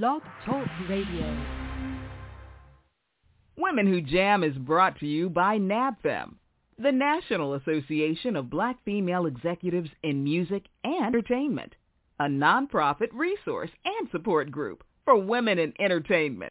Blog Talk Radio. Women Who Jam is brought to you by NABFEM, the National Association of Black Female Executives in Music and Entertainment, a nonprofit resource and support group for women in entertainment.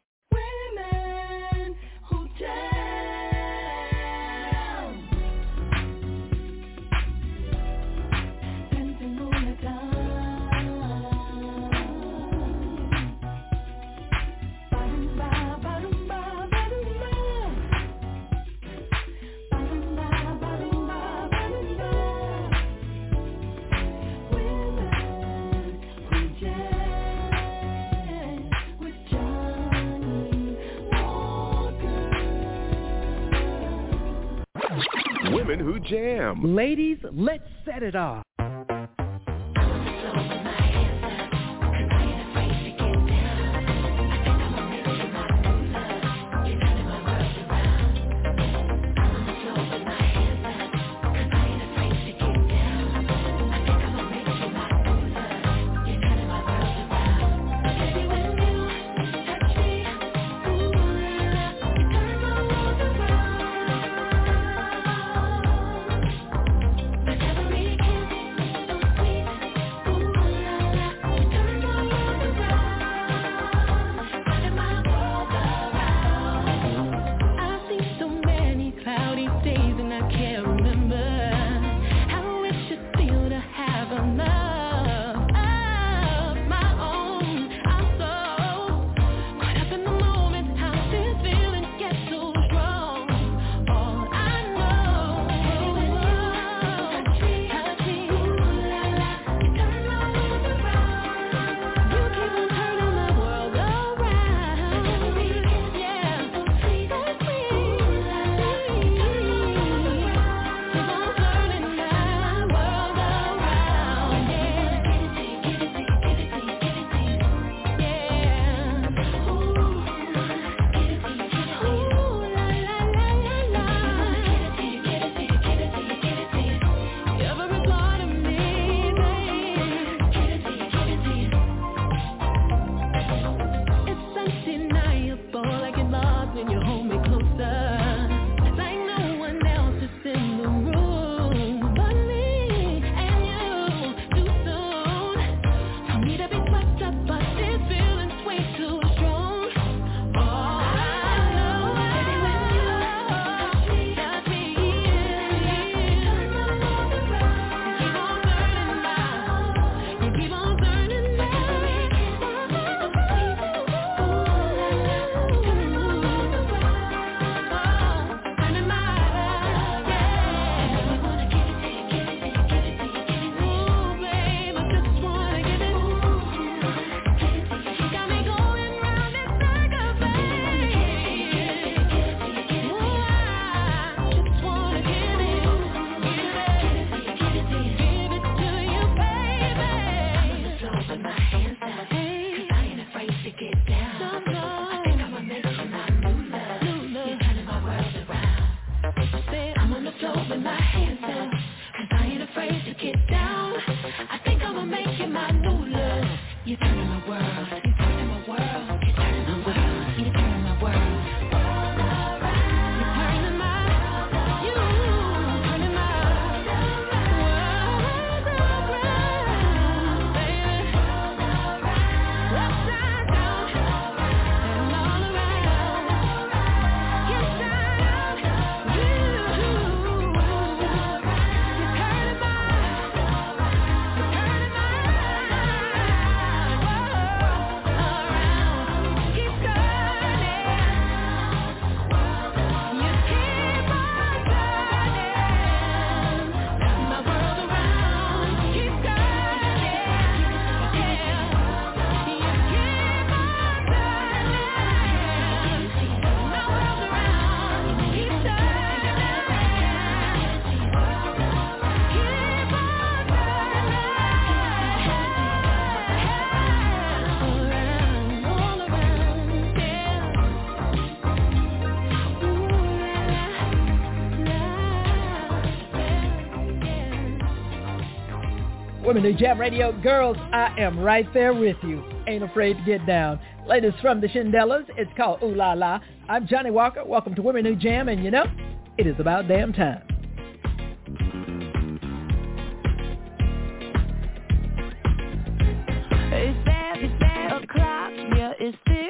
who jam. Ladies, let's set it off. You're turning the world. Women Who Jam Radio girls, I am right there with you. Ain't afraid to get down. Ladies from the Shindellas, it's called Ooh La La. I'm Johnny Walker. Welcome to Women Who Jam, and you know, it is about damn time. It's seven, seven o'clock. Yeah, it's still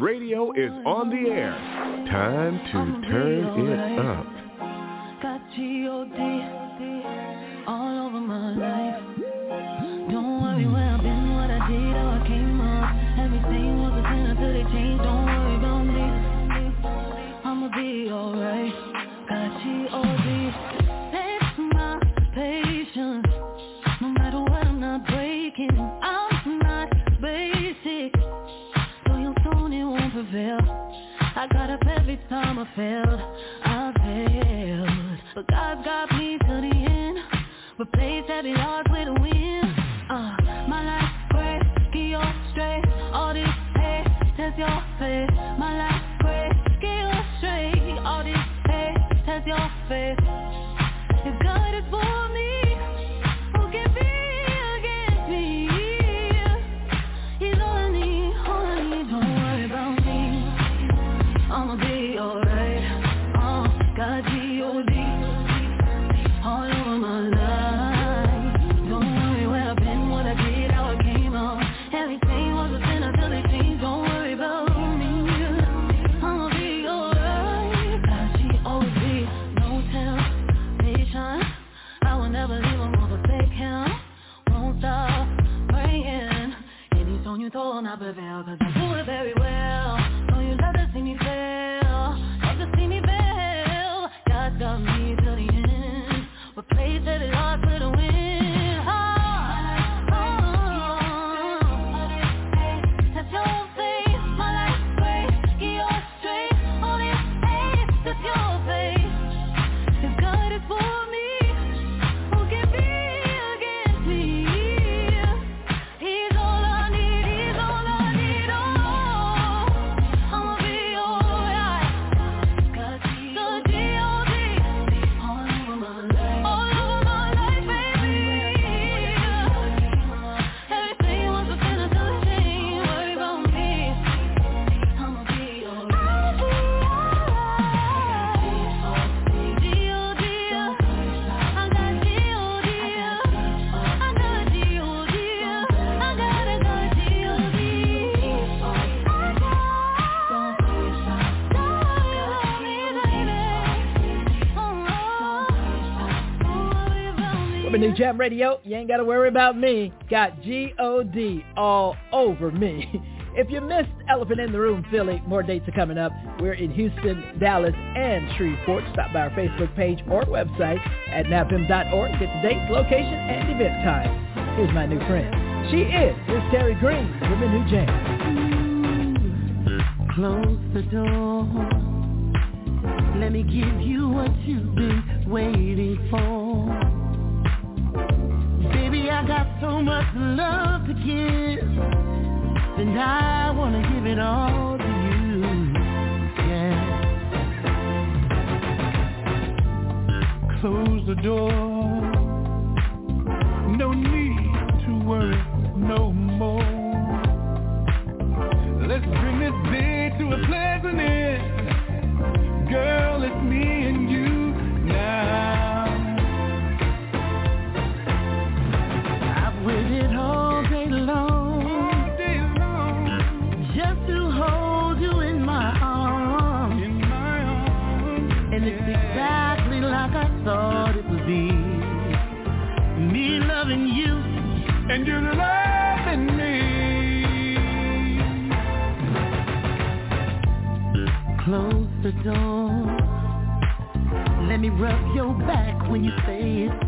Radio is on the air. Time to turn it up. Got G-O-D all over my life. Don't worry where I've been, what I did, how I came up. Everything was a sin until they changed. Radio, you ain't got to worry about me. Got G-O-D all over me. If you missed Elephant in the Room Philly, more dates are coming up. We're in Houston, Dallas, and Shreveport. Stop by our Facebook page or website at nabfem.org. Get the dates, location, and event time. Here's my new friend. She is Miss Terry Green, Women Who Jam. Close the door. Let me give you what you've been waiting for. I got so much love to give, and I wanna give it all to you. Yeah. Close the door. No need to worry no more. Let's bring this day to a pleasant end. when you say it's.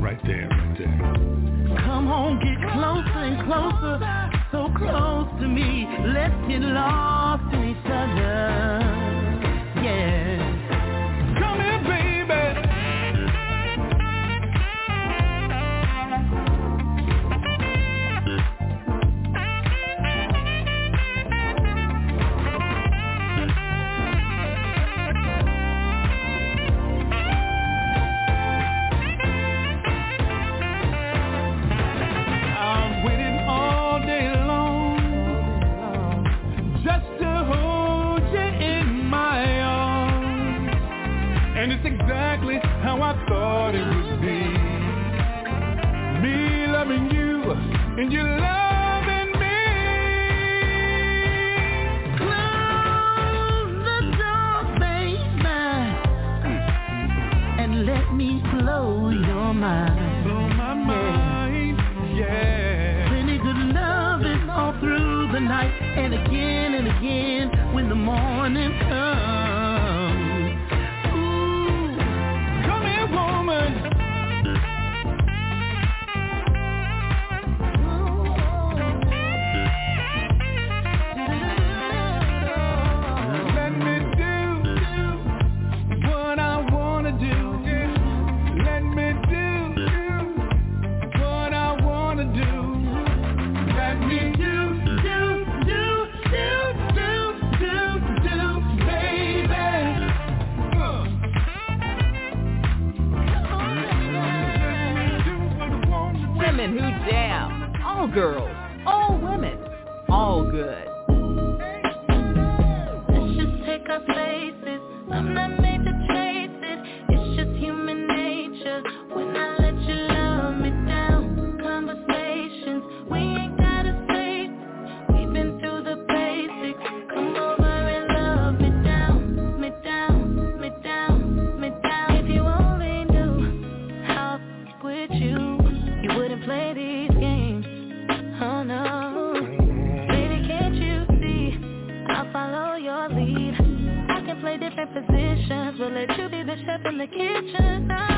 Right there, right there. Come on, get closer and closer, so close to me. Let's get lost and you love tonight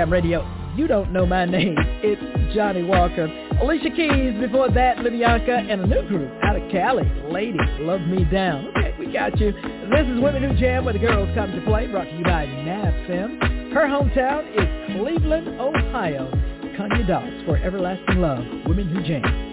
Jam Radio. You don't know my name. It's Johnny Walker. Alicia Keys, before that, Livianca, and a new group out of Cali, Lady Love Me Down. Okay, we got you. This is Women Who Jam, where the girls come to play, brought to you by NABFEM. Her hometown is Cleveland, Ohio. Kanye Dallas for Everlasting Love, Women Who Jam.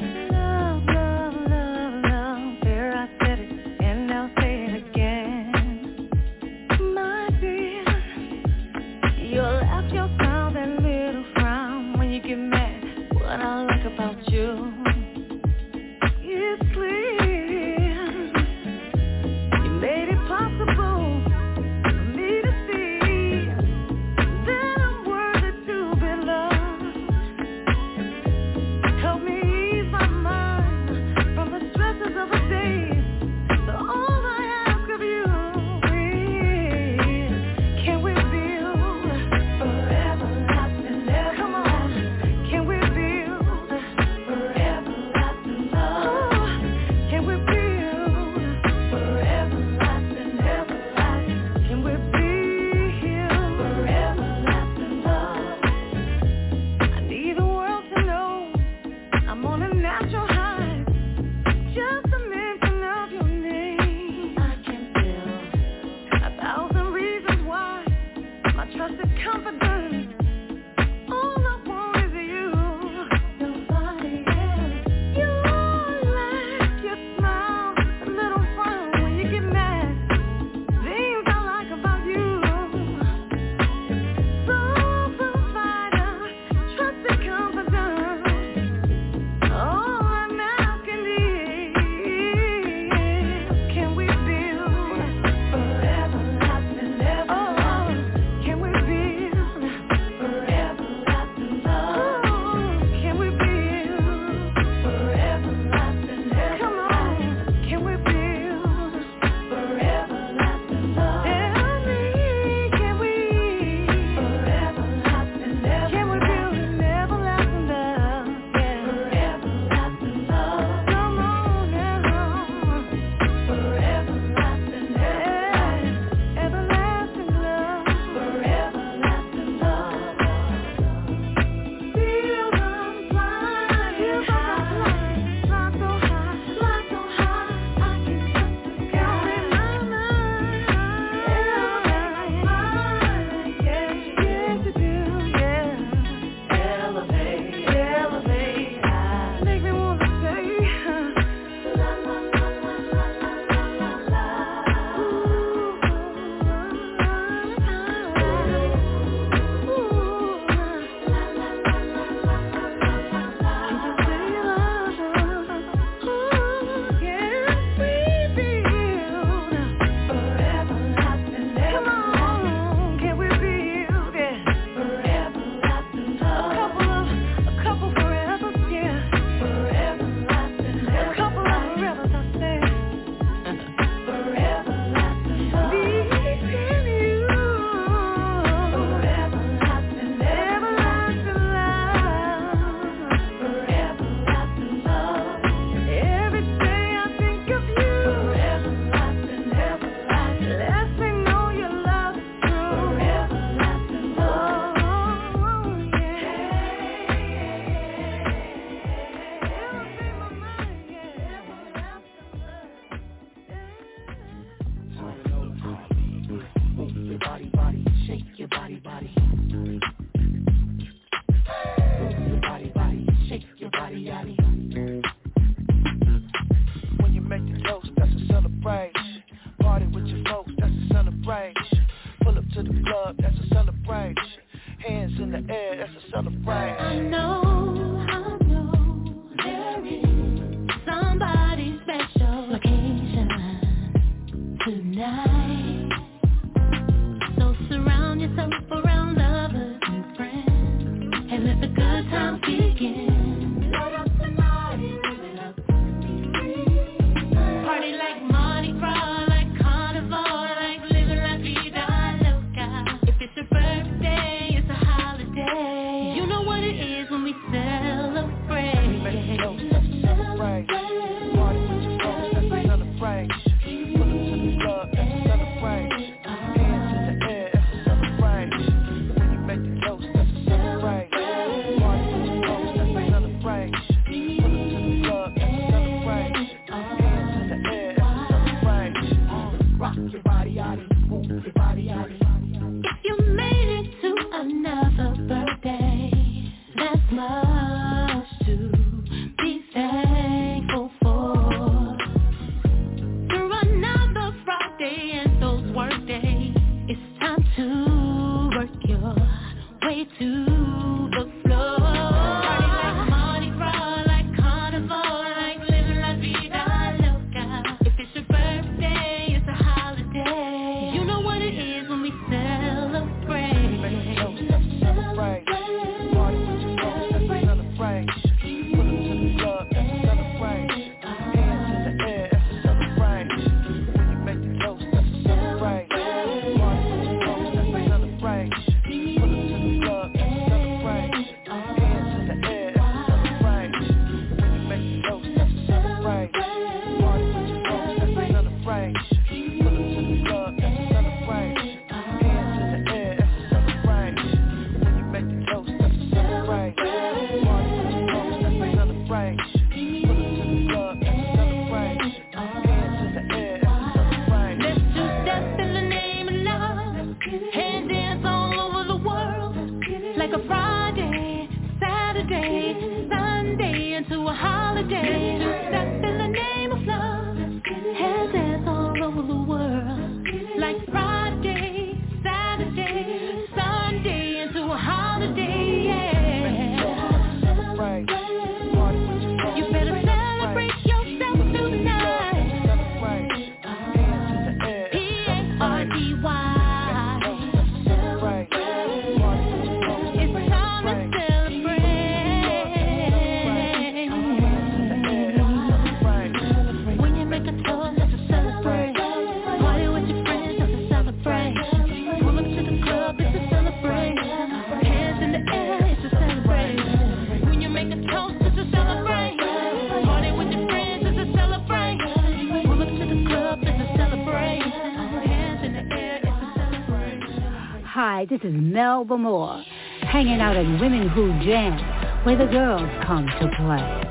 Sunday into a holiday. Hi, this is Mel Moore, hanging out at Women Who Jam, where the girls come to play.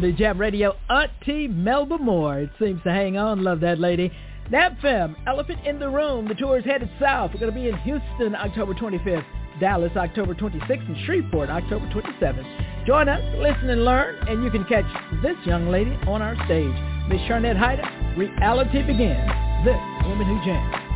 To Jam Radio, Auntie Melba Moore. It seems to hang on. Love that lady. NABFEM, Elephant in the Room. The tour is headed south. We're going to be in Houston October 25th, Dallas October 26th, and Shreveport October 27th. Join us, listen and learn, and you can catch this young lady on our stage. Miss Charnette Hyder, Reality Begins. This woman Who jams.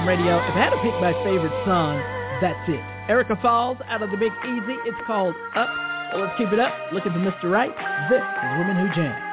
Jam Radio. If I had to pick my favorite song, that's it. Erica Falls out of the Big Easy. It's called Up. Well, let's keep it up. Looking for Mr. Right. This is Women Who Jam.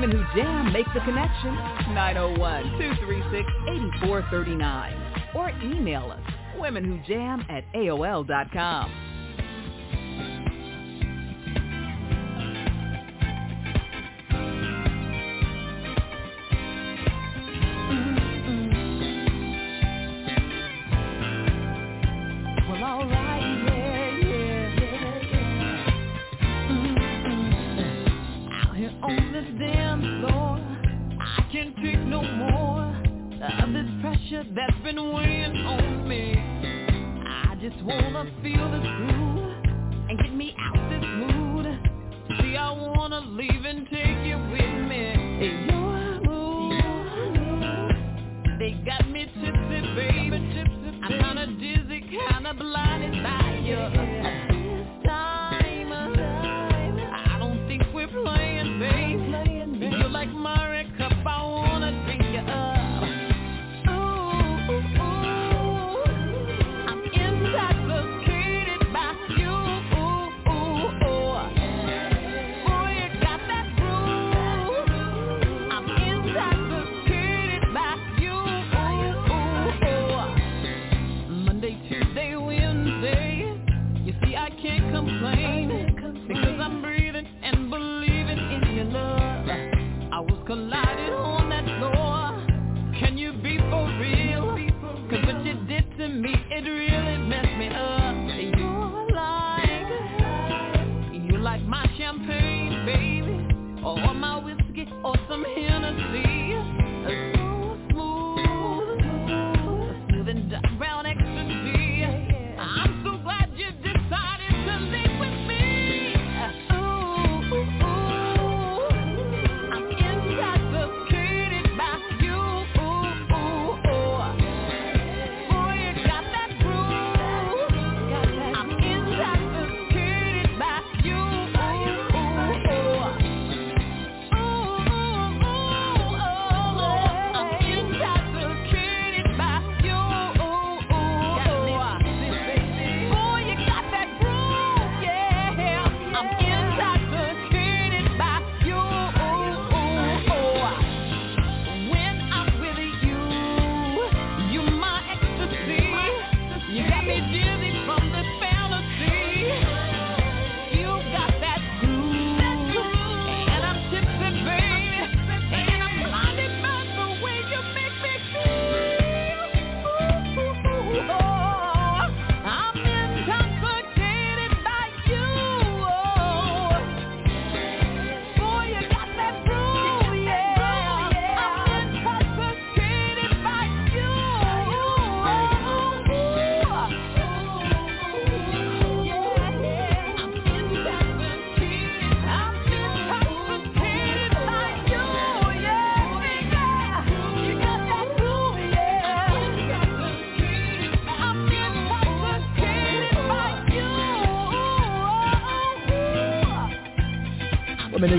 Women Who Jam make the connection, 901-236-8439. Or email us, womenwhojam at AOL.com.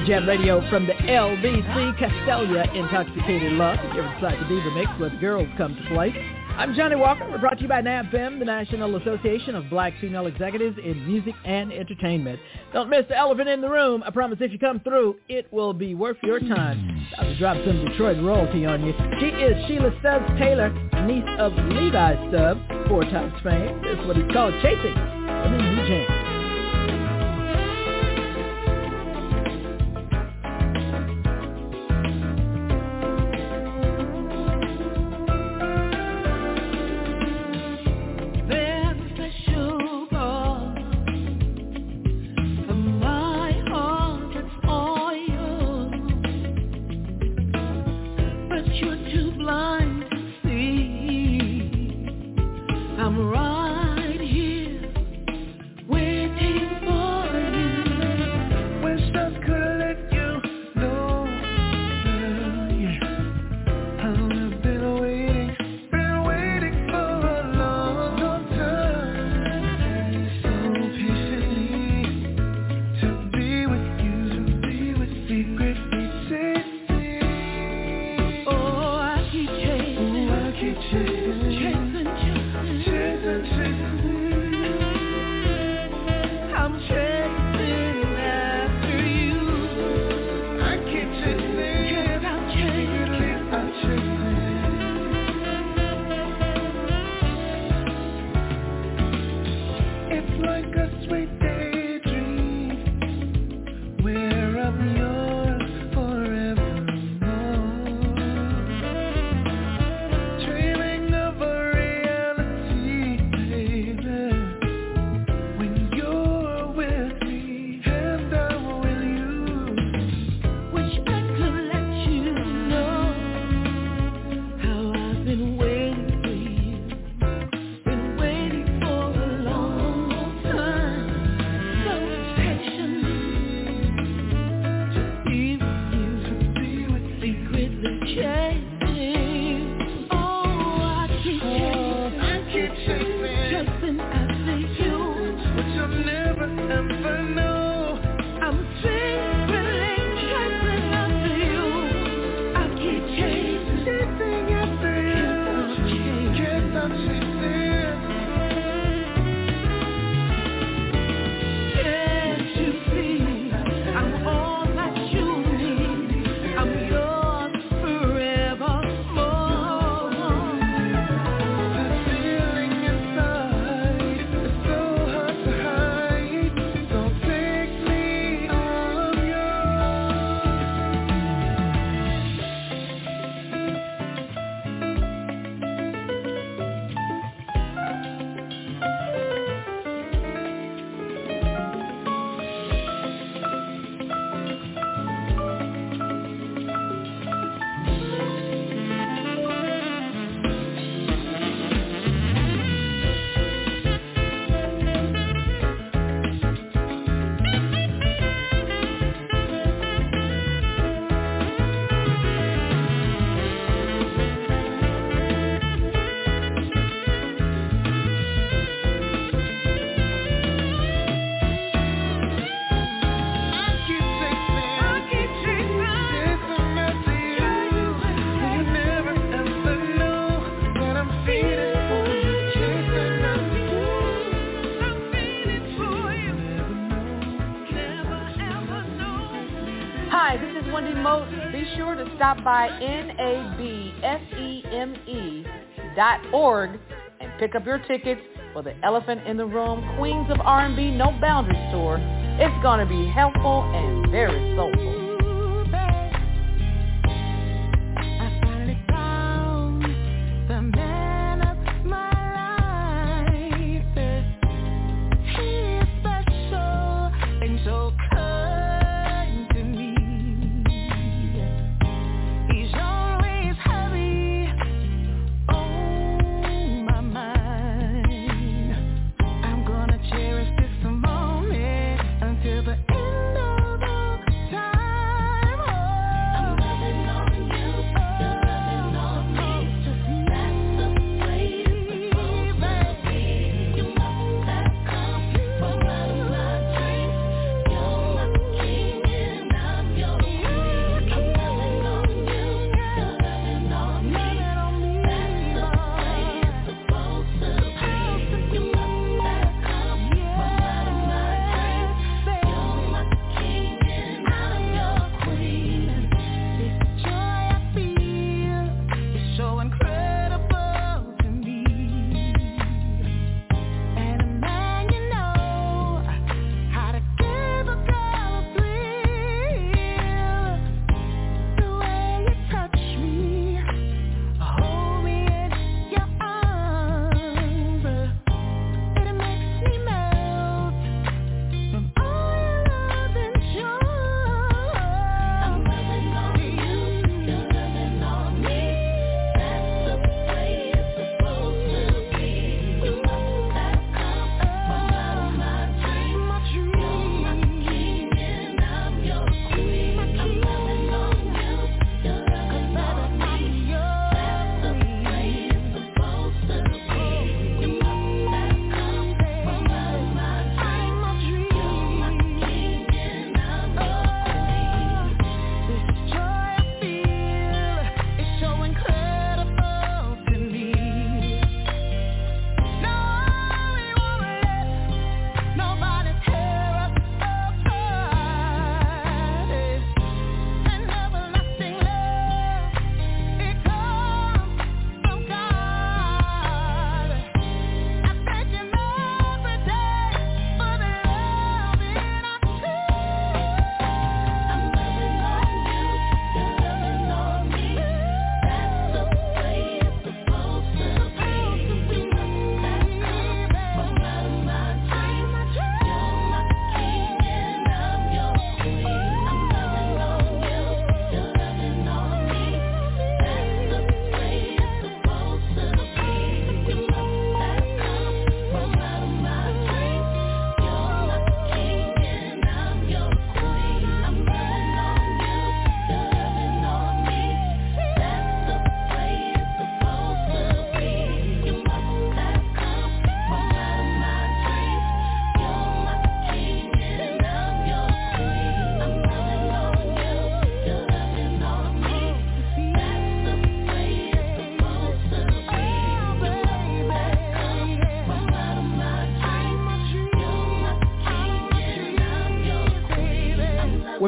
Jam Radio from the LBC Castelia Intoxicated Love. You're inside the Mix where the girls come to play. I'm Johnny Walker. We're brought to you by NABFEM, the National Association of Black Female Executives in Music and Entertainment. Don't miss the elephant in the room. I promise if you come through, it will be worth your time. I'll drop some Detroit royalty on you. She is Sheila Stubbs Taylor, niece of Levi Stubbs, Four Tops fame. This is what he's called, Chasing Be sure to stop by nabfem.org and pick up your tickets for the Elephant in the Room Queens of R&B No Boundaries Tour. It's going to be helpful and very soulful.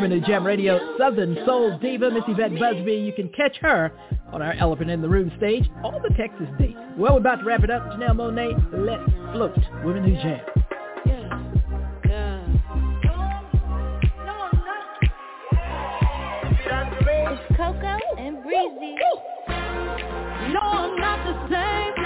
Women Who Jam Radio Southern Soul Diva, Miss Yvette Busby. You can catch her on our Elephant in the Room stage, all the Texas dates. Well, we're about to wrap it up. Janelle Monáe, let's float. Women Who Jam. It's Coco and Breezy. No, I'm not the same.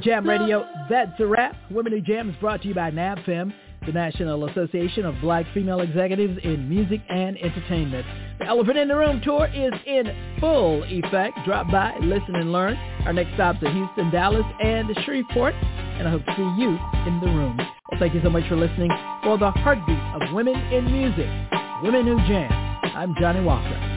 Women Who Jam Radio, that's a wrap. Women Who Jam is brought to you by NABFEM, the National Association of Black Female Executives in Music and Entertainment. The Elephant in the Room tour is in full effect. Drop by, listen, and learn. Our next stops are Houston, Dallas, and Shreveport, and I hope to see you in the room. Well, thank you so much for listening for the heartbeat of women in music, Women Who Jam. I'm Johnny Walker.